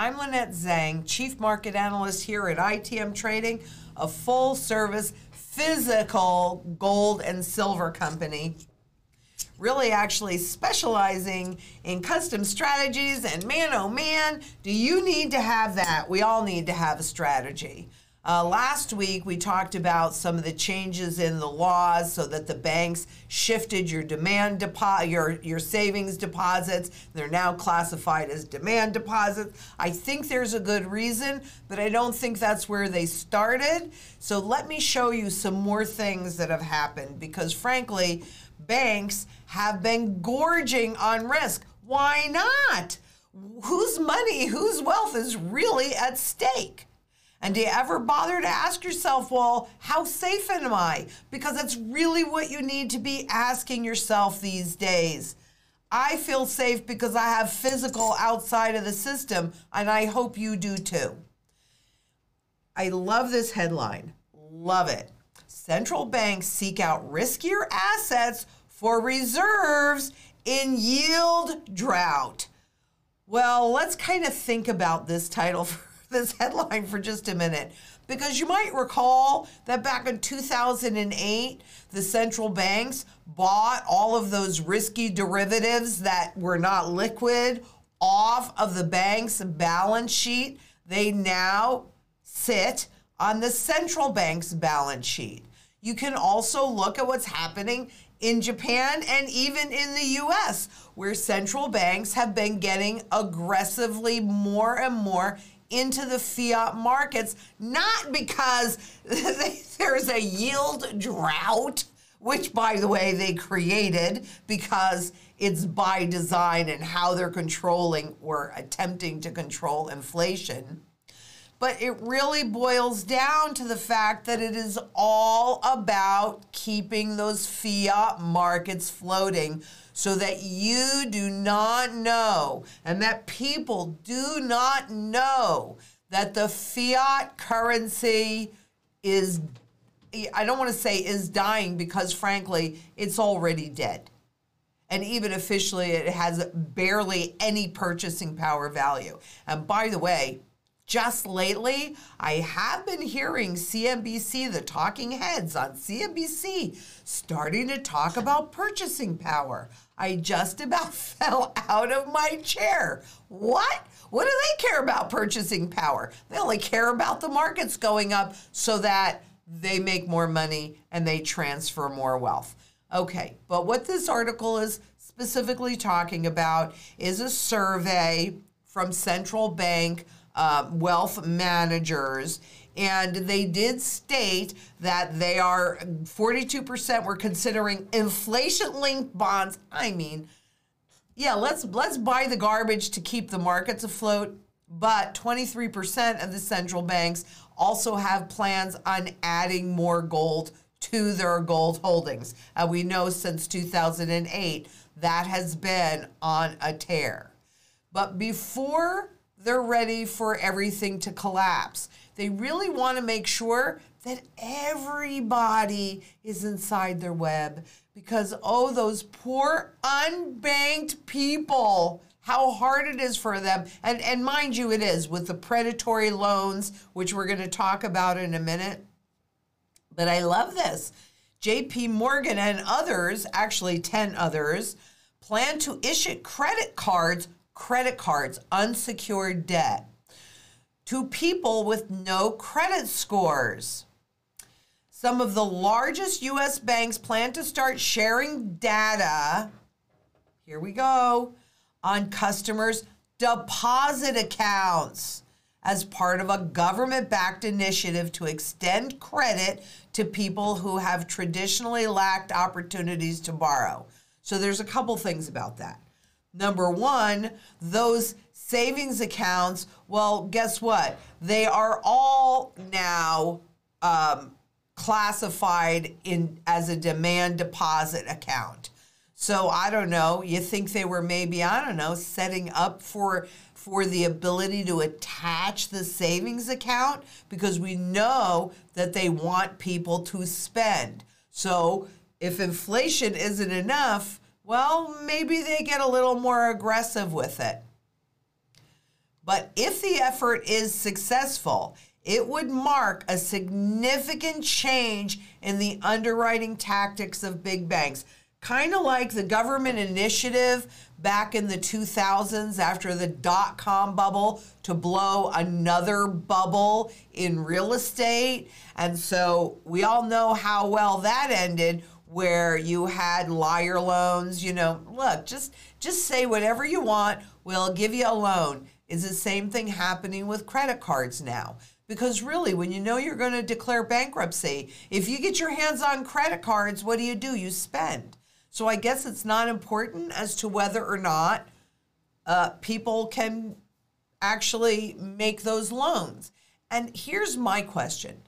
I'm Lynette Zang, Chief Market Analyst here at ITM Trading, a full service physical gold and silver company. Really, actually specializing in custom strategies. And man, oh man, do you need to have that? We all need to have a strategy. Uh, last week, we talked about some of the changes in the laws so that the banks shifted your demand deposit, your, your savings deposits. They're now classified as demand deposits. I think there's a good reason, but I don't think that's where they started. So let me show you some more things that have happened because, frankly, banks have been gorging on risk. Why not? Whose money, whose wealth is really at stake? And do you ever bother to ask yourself, well, how safe am I? Because that's really what you need to be asking yourself these days. I feel safe because I have physical outside of the system, and I hope you do too. I love this headline. Love it. Central banks seek out riskier assets for reserves in yield drought. Well, let's kind of think about this title for this headline for just a minute because you might recall that back in 2008, the central banks bought all of those risky derivatives that were not liquid off of the bank's balance sheet. They now sit on the central bank's balance sheet. You can also look at what's happening in Japan and even in the US, where central banks have been getting aggressively more and more into the fiat markets, not because there's a yield drought, which, by the way, they created because it's by design and how they're controlling or attempting to control inflation. But it really boils down to the fact that it is all about keeping those fiat markets floating so that you do not know and that people do not know that the fiat currency is, I don't want to say is dying because frankly, it's already dead. And even officially, it has barely any purchasing power value. And by the way, just lately, I have been hearing CNBC, the talking heads on CNBC, starting to talk about purchasing power. I just about fell out of my chair. What? What do they care about purchasing power? They only care about the markets going up so that they make more money and they transfer more wealth. Okay, but what this article is specifically talking about is a survey from central bank uh, wealth managers and they did state that they are 42% were considering inflation linked bonds. I mean, yeah, let's let's buy the garbage to keep the markets afloat, but 23% of the central banks also have plans on adding more gold to their gold holdings. And we know since 2008 that has been on a tear. But before they're ready for everything to collapse. They really want to make sure that everybody is inside their web because, oh, those poor unbanked people, how hard it is for them. And, and mind you, it is with the predatory loans, which we're going to talk about in a minute. But I love this. JP Morgan and others, actually 10 others, plan to issue credit cards credit cards, unsecured debt to people with no credit scores. Some of the largest US banks plan to start sharing data, here we go, on customers' deposit accounts as part of a government backed initiative to extend credit to people who have traditionally lacked opportunities to borrow. So there's a couple things about that. Number one, those savings accounts, well, guess what? They are all now um, classified in as a demand deposit account. So I don't know. You think they were maybe I don't know setting up for for the ability to attach the savings account because we know that they want people to spend. So if inflation isn't enough, well, maybe they get a little more aggressive with it. But if the effort is successful, it would mark a significant change in the underwriting tactics of big banks. Kind of like the government initiative back in the 2000s after the dot com bubble to blow another bubble in real estate. And so we all know how well that ended where you had liar loans, you know, look, just just say whatever you want, we'll give you a loan. Is the same thing happening with credit cards now? Because really, when you know you're going to declare bankruptcy, if you get your hands on credit cards, what do you do? You spend. So I guess it's not important as to whether or not uh, people can actually make those loans. And here's my question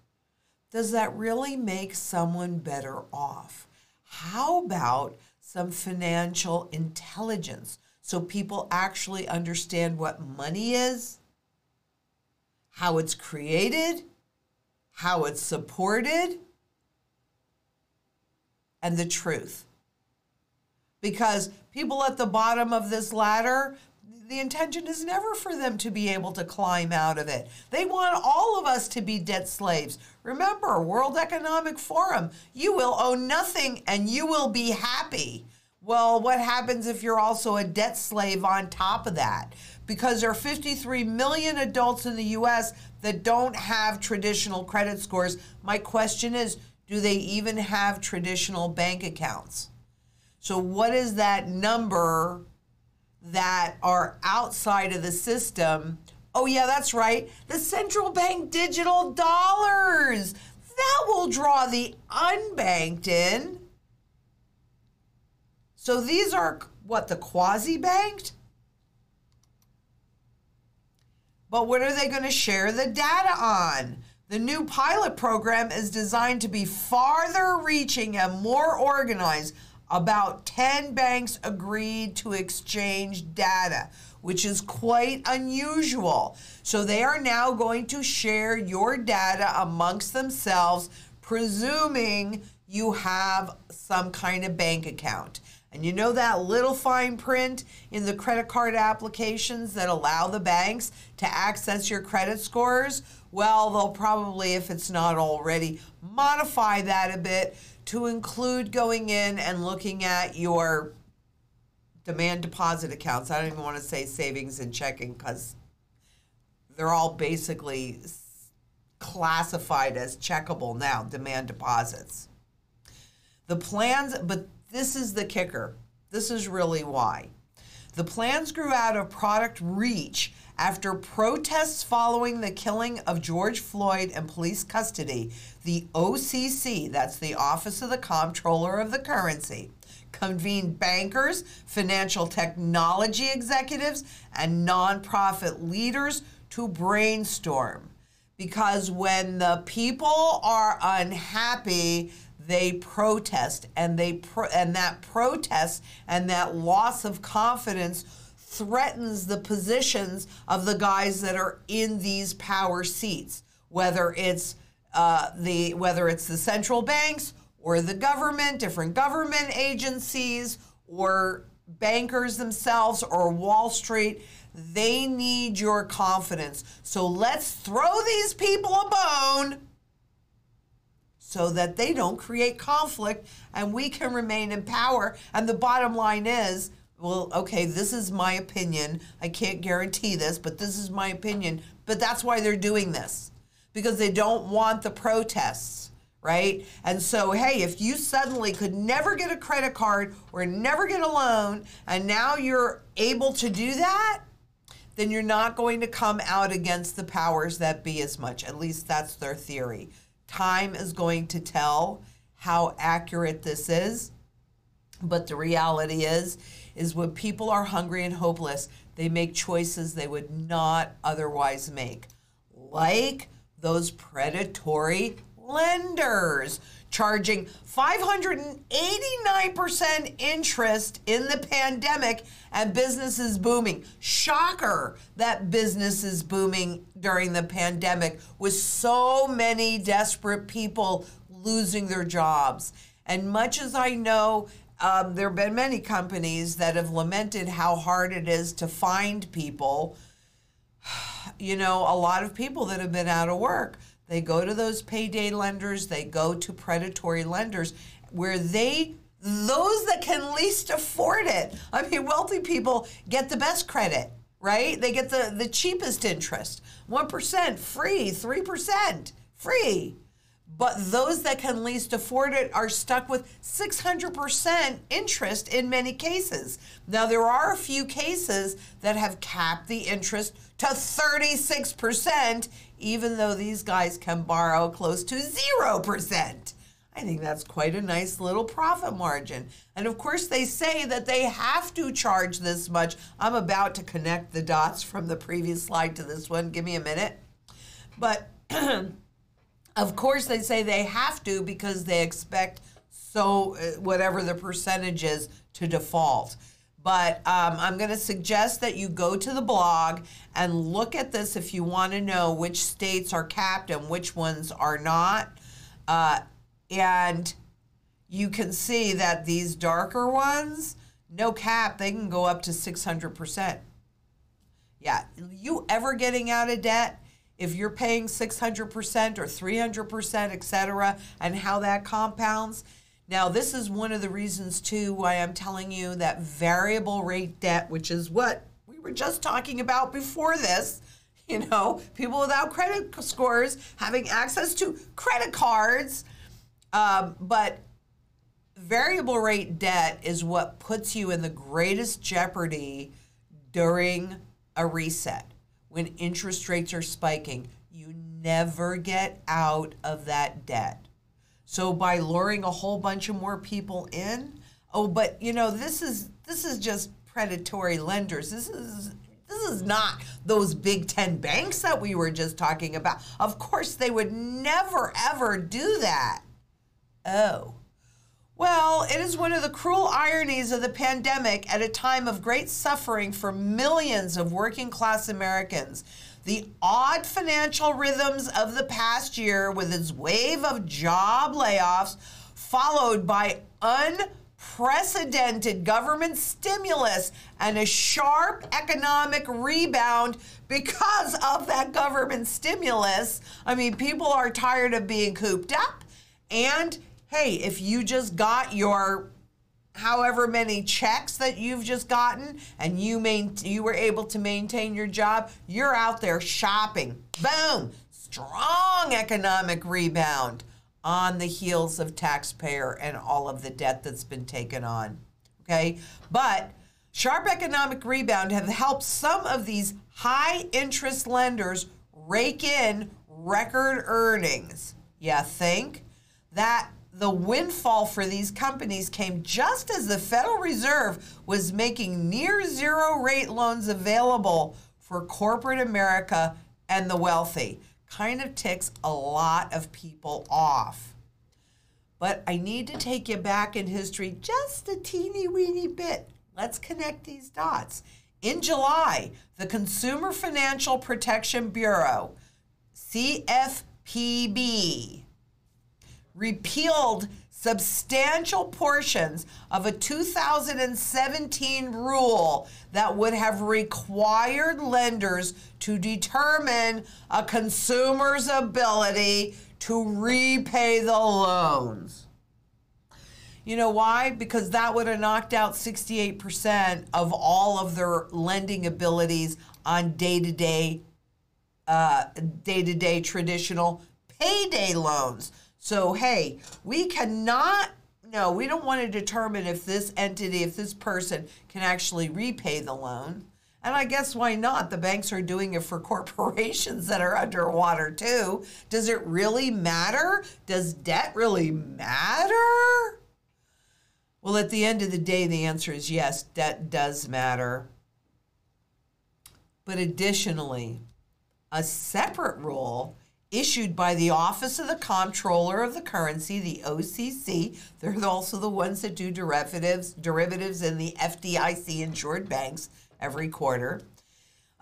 Does that really make someone better off? How about some financial intelligence so people actually understand what money is, how it's created, how it's supported, and the truth? because people at the bottom of this ladder, the intention is never for them to be able to climb out of it. They want all of us to be debt slaves. Remember, World Economic Forum, you will own nothing and you will be happy. Well, what happens if you're also a debt slave on top of that? Because there are 53 million adults in the US that don't have traditional credit scores. My question is do they even have traditional bank accounts? So, what is that number that are outside of the system? Oh, yeah, that's right. The central bank digital dollars. That will draw the unbanked in. So, these are what, the quasi banked? But what are they going to share the data on? The new pilot program is designed to be farther reaching and more organized about 10 banks agreed to exchange data, which is quite unusual. So they are now going to share your data amongst themselves, presuming you have some kind of bank account. And you know that little fine print in the credit card applications that allow the banks to access your credit scores? Well, they'll probably, if it's not already, modify that a bit to include going in and looking at your demand deposit accounts. I don't even want to say savings and checking because they're all basically classified as checkable now, demand deposits. The plans, but this is the kicker. This is really why. The plans grew out of Project REACh after protests following the killing of George Floyd and police custody. The OCC, that's the Office of the Comptroller of the Currency, convened bankers, financial technology executives, and nonprofit leaders to brainstorm. Because when the people are unhappy, they protest and they pro- and that protest and that loss of confidence threatens the positions of the guys that are in these power seats whether it's uh, the whether it's the central banks or the government different government agencies or bankers themselves or wall street they need your confidence so let's throw these people a bone so that they don't create conflict and we can remain in power. And the bottom line is, well, okay, this is my opinion. I can't guarantee this, but this is my opinion. But that's why they're doing this because they don't want the protests, right? And so, hey, if you suddenly could never get a credit card or never get a loan, and now you're able to do that, then you're not going to come out against the powers that be as much. At least that's their theory. Time is going to tell how accurate this is. But the reality is, is when people are hungry and hopeless, they make choices they would not otherwise make. Like those predatory lenders charging 589% interest in the pandemic and business is booming. Shocker that business is booming during the pandemic with so many desperate people losing their jobs. And much as I know, um, there have been many companies that have lamented how hard it is to find people you know, a lot of people that have been out of work, they go to those payday lenders, they go to predatory lenders where they those that can least afford it. I mean, wealthy people get the best credit, right? They get the, the cheapest interest 1% free, 3% free. But those that can least afford it are stuck with 600% interest in many cases. Now, there are a few cases that have capped the interest to 36%, even though these guys can borrow close to 0%. I think that's quite a nice little profit margin. And of course, they say that they have to charge this much. I'm about to connect the dots from the previous slide to this one. Give me a minute. But of course, they say they have to because they expect so uh, whatever the percentage is to default. But um, I'm going to suggest that you go to the blog and look at this if you want to know which states are capped and which ones are not. Uh, and you can see that these darker ones, no cap, they can go up to 600%. Yeah, you ever getting out of debt? If you're paying 600% or 300%, et cetera, and how that compounds. Now, this is one of the reasons, too, why I'm telling you that variable rate debt, which is what we were just talking about before this, you know, people without credit scores having access to credit cards um, but variable rate debt is what puts you in the greatest jeopardy during a reset when interest rates are spiking. You never get out of that debt. So by luring a whole bunch of more people in, oh, but you know this is this is just predatory lenders. This is this is not those big 10 banks that we were just talking about. Of course, they would never ever do that. Oh. Well, it is one of the cruel ironies of the pandemic at a time of great suffering for millions of working class Americans. The odd financial rhythms of the past year, with its wave of job layoffs, followed by unprecedented government stimulus and a sharp economic rebound because of that government stimulus. I mean, people are tired of being cooped up and hey, if you just got your however many checks that you've just gotten and you main, you were able to maintain your job, you're out there shopping. Boom! Strong economic rebound on the heels of taxpayer and all of the debt that's been taken on. Okay? But sharp economic rebound have helped some of these high interest lenders rake in record earnings. You think? That the windfall for these companies came just as the Federal Reserve was making near zero rate loans available for corporate America and the wealthy. Kind of ticks a lot of people off. But I need to take you back in history just a teeny weeny bit. Let's connect these dots. In July, the Consumer Financial Protection Bureau, CFPB, repealed substantial portions of a 2017 rule that would have required lenders to determine a consumer's ability to repay the loans. You know why? Because that would have knocked out 68% of all of their lending abilities on day-to-day uh, day-to-day traditional payday loans. So, hey, we cannot, no, we don't want to determine if this entity, if this person can actually repay the loan. And I guess why not? The banks are doing it for corporations that are underwater too. Does it really matter? Does debt really matter? Well, at the end of the day, the answer is yes, debt does matter. But additionally, a separate rule issued by the Office of the Comptroller of the Currency, the OCC. They're also the ones that do derivatives, derivatives in the FDIC insured banks every quarter.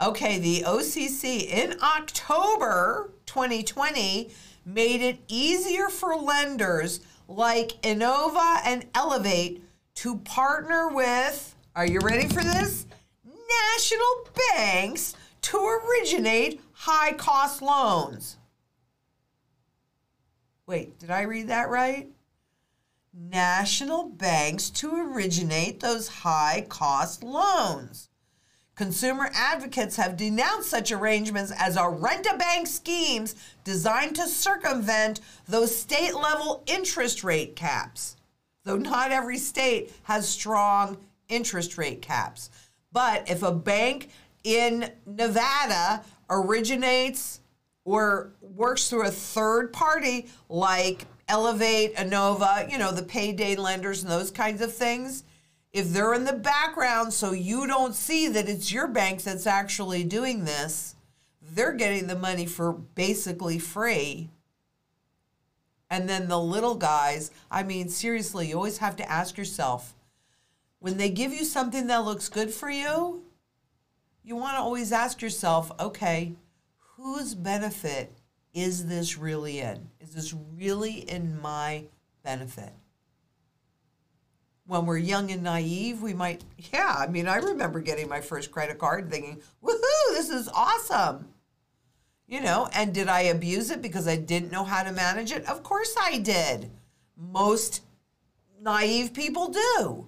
Okay, the OCC in October 2020 made it easier for lenders like Enova and Elevate to partner with, are you ready for this? National banks to originate high cost loans. Wait, did I read that right? National banks to originate those high cost loans. Consumer advocates have denounced such arrangements as a rent a bank schemes designed to circumvent those state level interest rate caps. Though not every state has strong interest rate caps. But if a bank in Nevada originates or works through a third party like Elevate, Enova, you know, the payday lenders and those kinds of things, if they're in the background so you don't see that it's your bank that's actually doing this, they're getting the money for basically free. And then the little guys, I mean, seriously, you always have to ask yourself when they give you something that looks good for you, you want to always ask yourself, okay, whose benefit is this really in? Is this really in my benefit? When we're young and naive, we might, yeah, I mean, I remember getting my first credit card and thinking, woohoo, this is awesome. You know, and did I abuse it because I didn't know how to manage it? Of course I did. Most naive people do.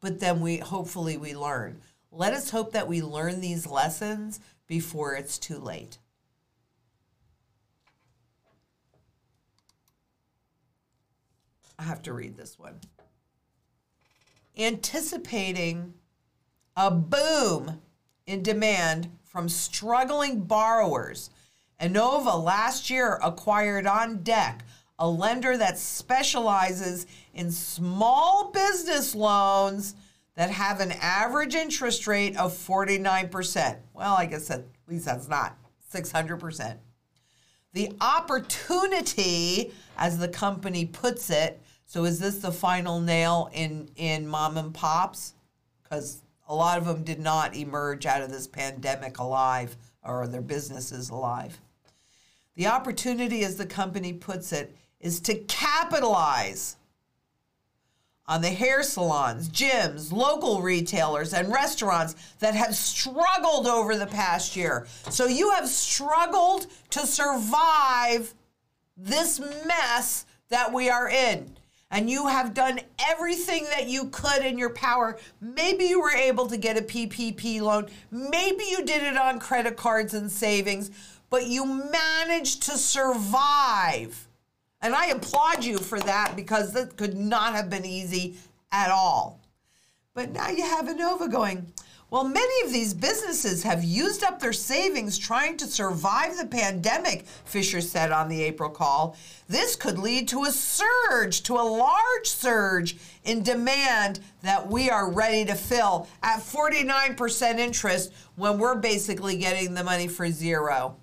But then we hopefully we learn. Let us hope that we learn these lessons before it's too late. I have to read this one. Anticipating a boom in demand from struggling borrowers, Enova last year acquired OnDeck, a lender that specializes in small business loans that have an average interest rate of 49%. Well, I guess at least that's not 600%. The opportunity, as the company puts it, so is this the final nail in, in mom and pops? Because a lot of them did not emerge out of this pandemic alive or their businesses alive. The opportunity, as the company puts it, is to capitalize on the hair salons, gyms, local retailers, and restaurants that have struggled over the past year. So you have struggled to survive this mess that we are in. And you have done everything that you could in your power. Maybe you were able to get a PPP loan. Maybe you did it on credit cards and savings, but you managed to survive and I applaud you for that because that could not have been easy at all. But now you have Enova going, well, many of these businesses have used up their savings trying to survive the pandemic, Fisher said on the April call. This could lead to a surge, to a large surge in demand that we are ready to fill at 49% interest when we're basically getting the money for zero.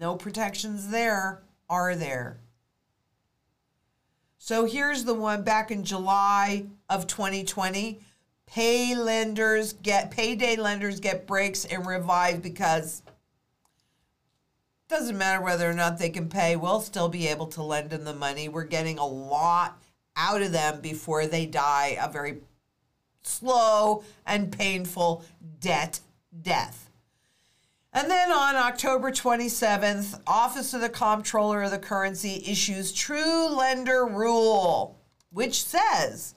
No protections there are there? So here's the one back in July of 2020. Pay lenders get payday lenders get breaks and revive because it doesn't matter whether or not they can pay, we'll still be able to lend them the money. We're getting a lot out of them before they die a very slow and painful debt death. And then on October 27th, Office of the Comptroller of the Currency issues True Lender Rule, which says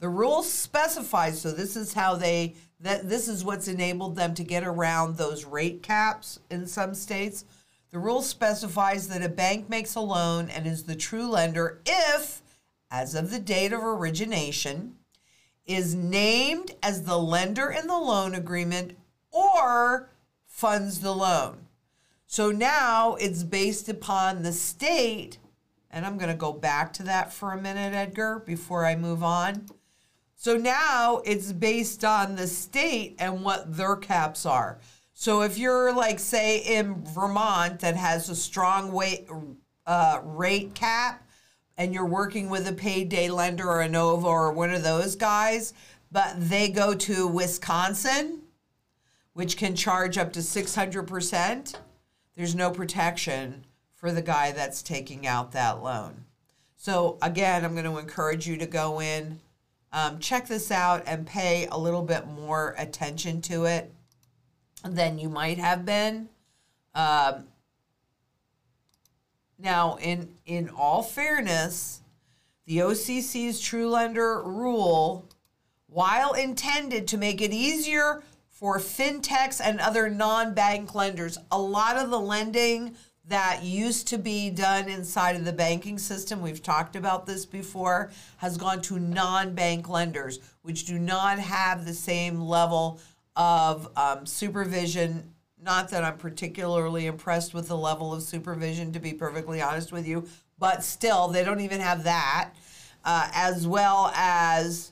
the rule specifies, so this is how they, that this is what's enabled them to get around those rate caps in some states. The rule specifies that a bank makes a loan and is the true lender if, as of the date of origination, is named as the lender in the loan agreement or funds the loan. So now it's based upon the state, and I'm going to go back to that for a minute, Edgar, before I move on. So now it's based on the state and what their caps are. So if you're like, say, in Vermont that has a strong weight, uh, rate cap, and you're working with a payday lender or a Nova or one of those guys, but they go to Wisconsin, which can charge up to 600%, there's no protection for the guy that's taking out that loan. So, again, I'm going to encourage you to go in, um, check this out, and pay a little bit more attention to it. than you might have been. Um, now, in in all fairness, the OCC's True Lender rule, while intended to make it easier for fintechs and other non-bank lenders, a lot of the lending that used to be done inside of the banking system, we've talked about this before, has gone to non-bank lenders, which do not have the same level of um, supervision not that I'm particularly impressed with the level of supervision, to be perfectly honest with you, but still, they don't even have that, uh, as well as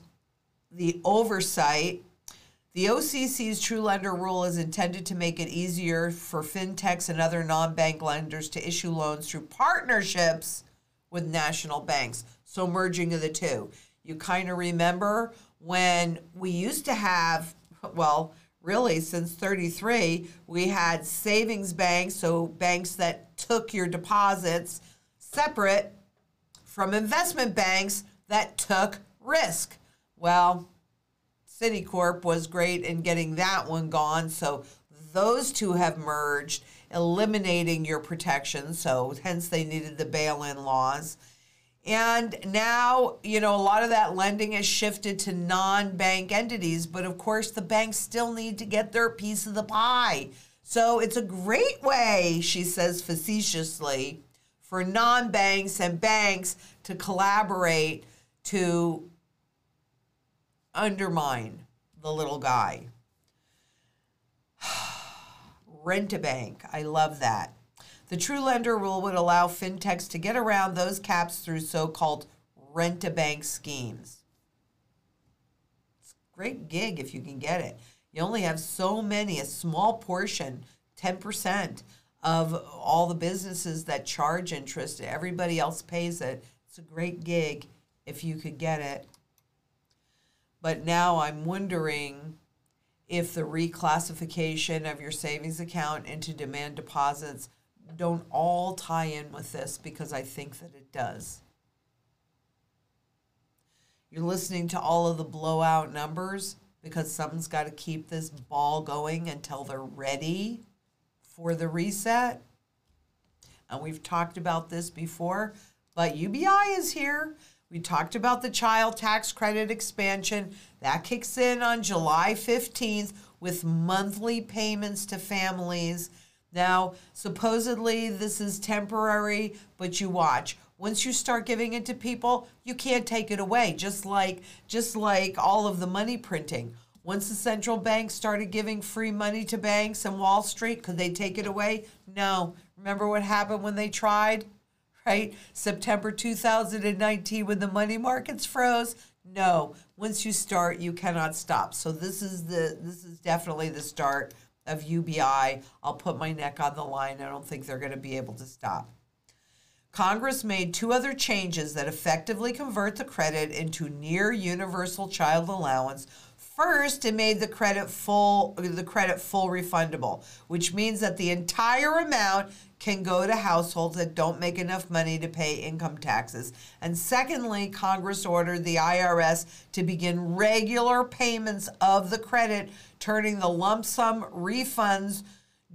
the oversight. The OCC's True Lender rule is intended to make it easier for fintechs and other non bank lenders to issue loans through partnerships with national banks. So, merging of the two. You kind of remember when we used to have, well, really since 33 we had savings banks so banks that took your deposits separate from investment banks that took risk well citicorp was great in getting that one gone. So those two have merged eliminating your protection. So hence they needed the bail-in laws. And now, you know, a lot of that lending has shifted to non bank entities, but of course, the banks still need to get their piece of the pie. So it's a great way, she says facetiously, for non banks and banks to collaborate to undermine the little guy. Rent a bank. I love that. The true lender rule would allow fintechs to get around those caps through so called rent a bank schemes. It's a great gig if you can get it. You only have so many, a small portion, 10% of all the businesses that charge interest. Everybody else pays it. It's a great gig if you could get it. But now I'm wondering if the reclassification of your savings account into demand deposits don't all tie in with this because I think that it does. You're listening to all of the blowout numbers because someone's got to keep this ball going until they're ready for the reset. And we've talked about this before, but UBI is here. We talked about the child tax credit expansion. That kicks in on July 15th with monthly payments to families now, supposedly this is temporary, but you watch. Once you start giving it to people, you can't take it away. Just like just like all of the money printing. Once the central bank started giving free money to banks and Wall Street, could they take it away? No. Remember what happened when they tried? Right? September 2019 when the money markets froze? No. Once you start, you cannot stop. So this is the this is definitely the start of UBI, I'll put my neck on the line. I don't think they're going to be able to stop. Congress made two other changes that effectively convert the credit into near universal child allowance. First, it made the credit full the credit full refundable, which means that the entire amount can go to households that don't make enough money to pay income taxes. And secondly, Congress ordered the IRS to begin regular payments of the credit, turning the lump sum refunds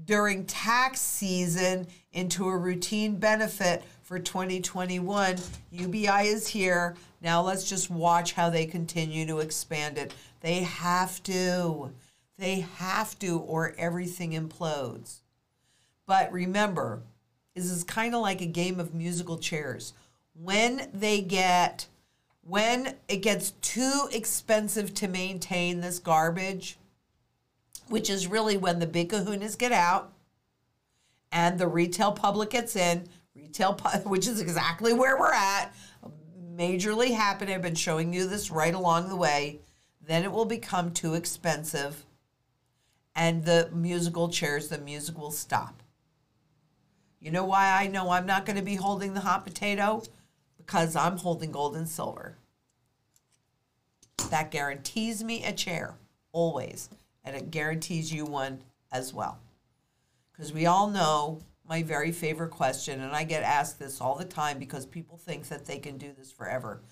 during tax season into a routine benefit for 2021. UBI is here. Now let's just watch how they continue to expand it. They have to. They have to, or everything implodes. But remember, this is kind of like a game of musical chairs. When they get, when it gets too expensive to maintain this garbage, which is really when the big kahunas get out and the retail public gets in, retail, which is exactly where we're at, majorly happening. I've been showing you this right along the way. Then it will become too expensive and the musical chairs, the music will stop. You know why I know I'm not going to be holding the hot potato? Because I'm holding gold and silver. That guarantees me a chair, always. And it guarantees you one as well. Because we all know my very favorite question, and I get asked this all the time because people think that they can do this forever.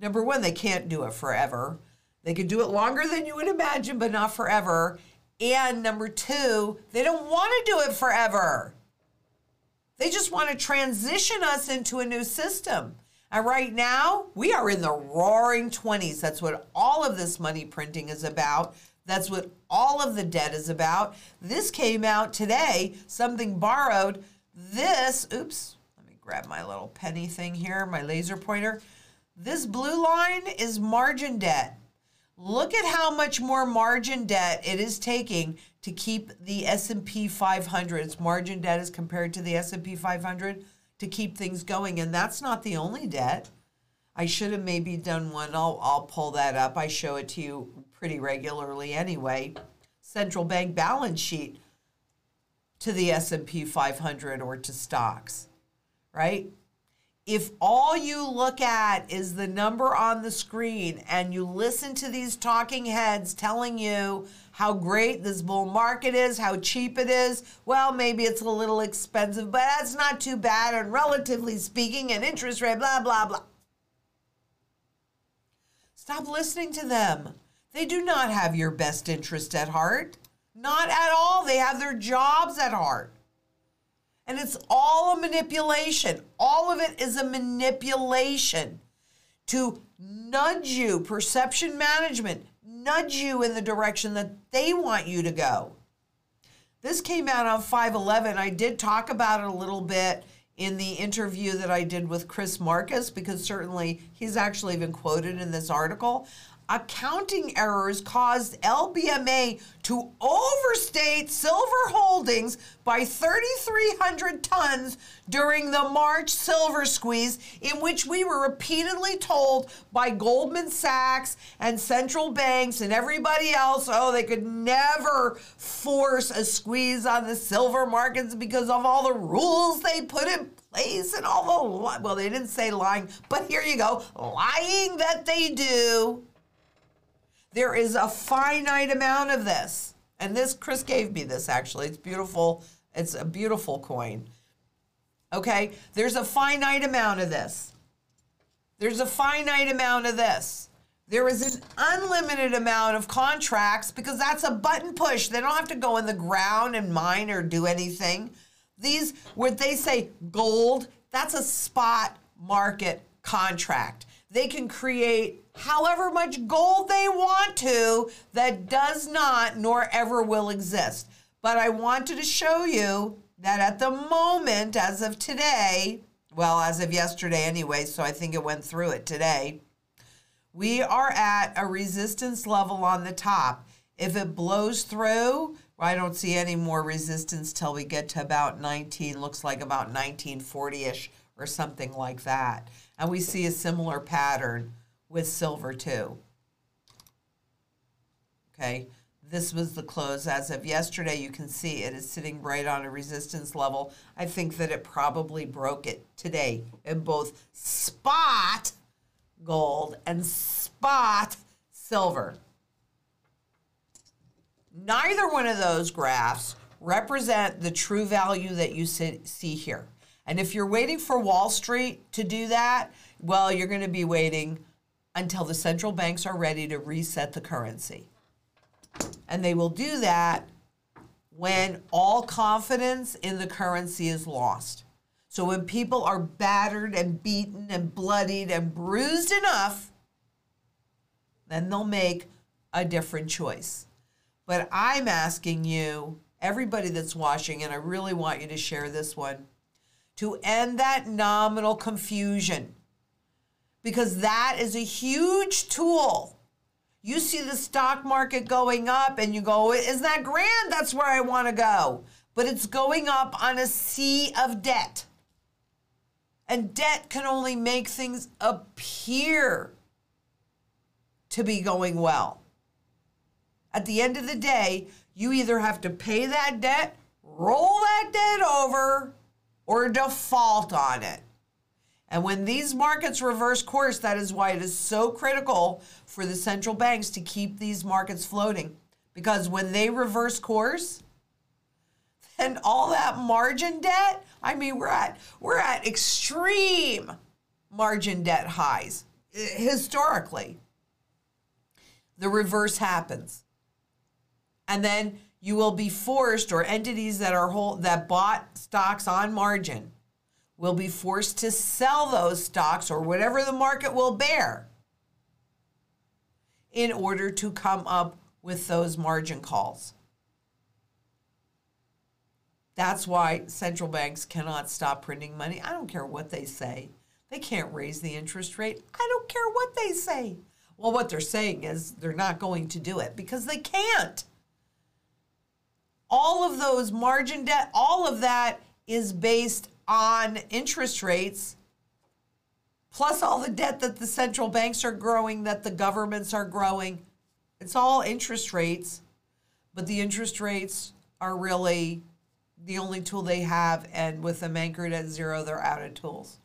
Number one, they can't do it forever. They can do it longer than you would imagine, but not forever And number two, they don't want to do it forever. They just want to transition us into a new system. And right now, we are in the roaring 20s. That's what all of this money printing is about. That's what all of the debt is about. This came out today, something borrowed. This, oops, let me grab my little penny thing here, my laser pointer. This blue line is margin debt. Look at how much more margin debt it is taking to keep the S&P 500. Its margin debt is compared to the S&P 500 to keep things going. And that's not the only debt. I should have maybe done one. I'll, I'll pull that up. I show it to you pretty regularly anyway. Central bank balance sheet to the S&P 500 or to stocks, right? If all you look at is the number on the screen and you listen to these talking heads telling you how great this bull market is, how cheap it is. Well, maybe it's a little expensive, but that's not too bad. And relatively speaking, and interest rate, blah, blah, blah. Stop listening to them. They do not have your best interest at heart. Not at all. They have their jobs at heart. And it's all a manipulation. All of it is a manipulation to nudge you, perception management, nudge you in the direction that they want you to go. This came out on 511. I did talk about it a little bit in the interview that I did with Chris Marcus because certainly he's actually been quoted in this article accounting errors caused LBMA to overstate silver holdings by 3,300 tons during the March silver squeeze, in which we were repeatedly told by Goldman Sachs and central banks and everybody else, oh, they could never force a squeeze on the silver markets because of all the rules they put in place and all the, well, they didn't say lying, but here you go, lying that they do. There is a finite amount of this. And this, Chris gave me this actually. It's beautiful. It's a beautiful coin. Okay? There's a finite amount of this. There's a finite amount of this. There is an unlimited amount of contracts because that's a button push. They don't have to go in the ground and mine or do anything. These, where they say gold, that's a spot market contract. They can create however much gold they want to that does not nor ever will exist. But I wanted to show you that at the moment, as of today, well, as of yesterday anyway, so I think it went through it today, we are at a resistance level on the top. If it blows through, I don't see any more resistance till we get to about 19, looks like about 1940 ish or something like that. And we see a similar pattern with silver too. Okay, this was the close as of yesterday. You can see it is sitting right on a resistance level. I think that it probably broke it today in both spot gold and spot silver. Neither one of those graphs represent the true value that you see here. And if you're waiting for Wall Street to do that, well, you're going to be waiting until the central banks are ready to reset the currency. And they will do that when all confidence in the currency is lost. So when people are battered and beaten and bloodied and bruised enough, then they'll make a different choice. But I'm asking you, everybody that's watching, and I really want you to share this one, to end that nominal confusion because that is a huge tool. You see the stock market going up and you go, Isn't that grand? That's where I want to go. But it's going up on a sea of debt. And debt can only make things appear to be going well. At the end of the day, you either have to pay that debt, roll that debt over, or default on it. And when these markets reverse course, that is why it is so critical for the central banks to keep these markets floating. Because when they reverse course, then all that margin debt, I mean, we're at we're at extreme margin debt highs eh, historically. The reverse happens. And then you will be forced, or entities that are that bought stocks on margin, will be forced to sell those stocks or whatever the market will bear in order to come up with those margin calls. That's why central banks cannot stop printing money. I don't care what they say. They can't raise the interest rate. I don't care what they say. Well, what they're saying is they're not going to do it because they can't. All of those margin debt, all of that is based on interest rates, plus all the debt that the central banks are growing, that the governments are growing. It's all interest rates, but the interest rates are really the only tool they have, and with them anchored at zero, they're out of tools.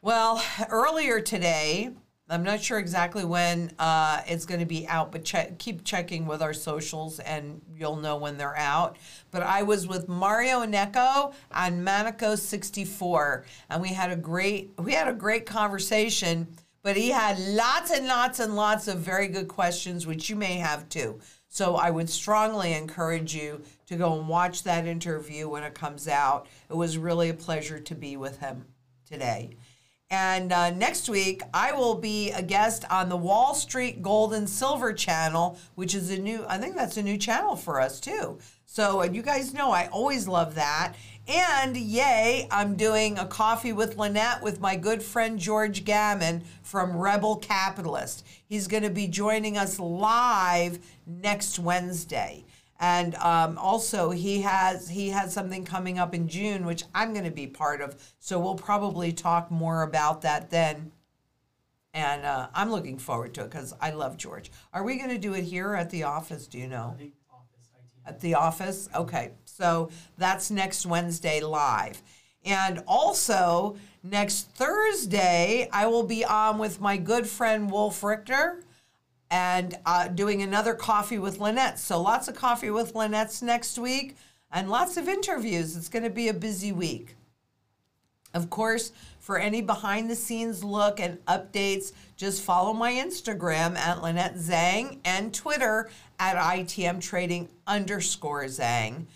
Well, earlier today, I'm not sure exactly when uh, it's going to be out, but check, keep checking with our socials and you'll know when they're out. But I was with Mario Innecco on Maneco 64, and we had a great we had a great conversation. But he had lots and lots and lots of very good questions, which you may have too. So I would strongly encourage you to go and watch that interview when it comes out. It was really a pleasure to be with him today. And uh, next week, I will be a guest on the Wall Street Gold and Silver channel, which is a new, I think that's a new channel for us too. So you guys know I always love that. And yay, I'm doing a coffee with Lynette with my good friend George Gammon from Rebel Capitalist. He's going to be joining us live next Wednesday. And um, also, he has he has something coming up in June, which I'm going to be part of. So we'll probably talk more about that then. And uh, I'm looking forward to it because I love George. Are we going to do it here at the office? Do you know? At the office? Okay. So that's next Wednesday live. And also, next Thursday, I will be on with my good friend Wolf Richter and uh, doing another coffee with Lynette. So lots of coffee with Lynette's next week and lots of interviews. It's going to be a busy week. Of course, for any behind the scenes look and updates, just follow my Instagram at Lynette Zang and Twitter at ITM Trading underscore Zang.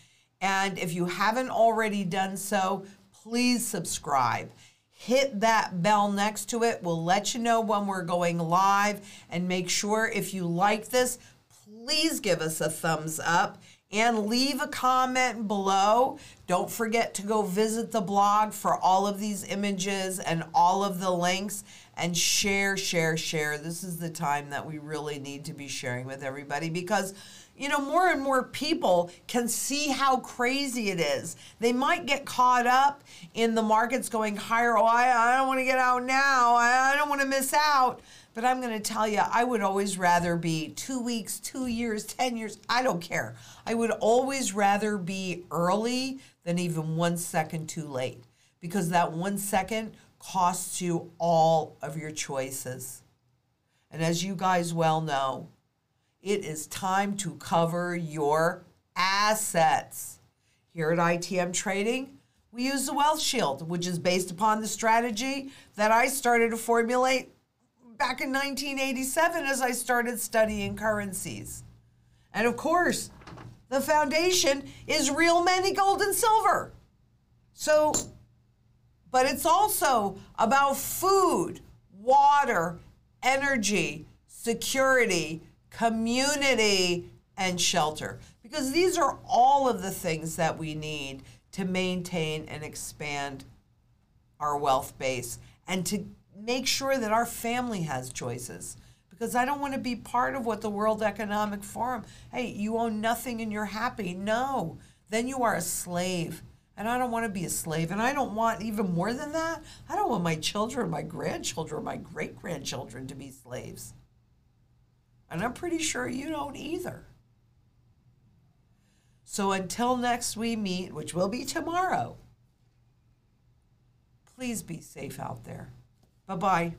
And if you haven't already done so, please subscribe hit that bell next to it. We'll let you know when we're going live. And make sure if you like this, please give us a thumbs up and leave a comment below. Don't forget to go visit the blog for all of these images and all of the links and share, share, share. This is the time that we really need to be sharing with everybody because you know, more and more people can see how crazy it is. They might get caught up in the markets going higher. Oh, I, I don't want to get out now. I, I don't want to miss out. But I'm going to tell you, I would always rather be two weeks, two years, 10 years. I don't care. I would always rather be early than even one second too late because that one second costs you all of your choices. And as you guys well know, it is time to cover your assets. Here at ITM Trading, we use the Wealth Shield, which is based upon the strategy that I started to formulate back in 1987 as I started studying currencies. And of course, the foundation is real money, gold, and silver. So, but it's also about food, water, energy, security, community, and shelter. Because these are all of the things that we need to maintain and expand our wealth base and to make sure that our family has choices. Because I don't want to be part of what the World Economic Forum, hey, you own nothing and you're happy. No, then you are a slave. And I don't want to be a slave. And I don't want even more than that. I don't want my children, my grandchildren, my great grandchildren to be slaves. And I'm pretty sure you don't either. So until next we meet, which will be tomorrow, please be safe out there. Bye bye.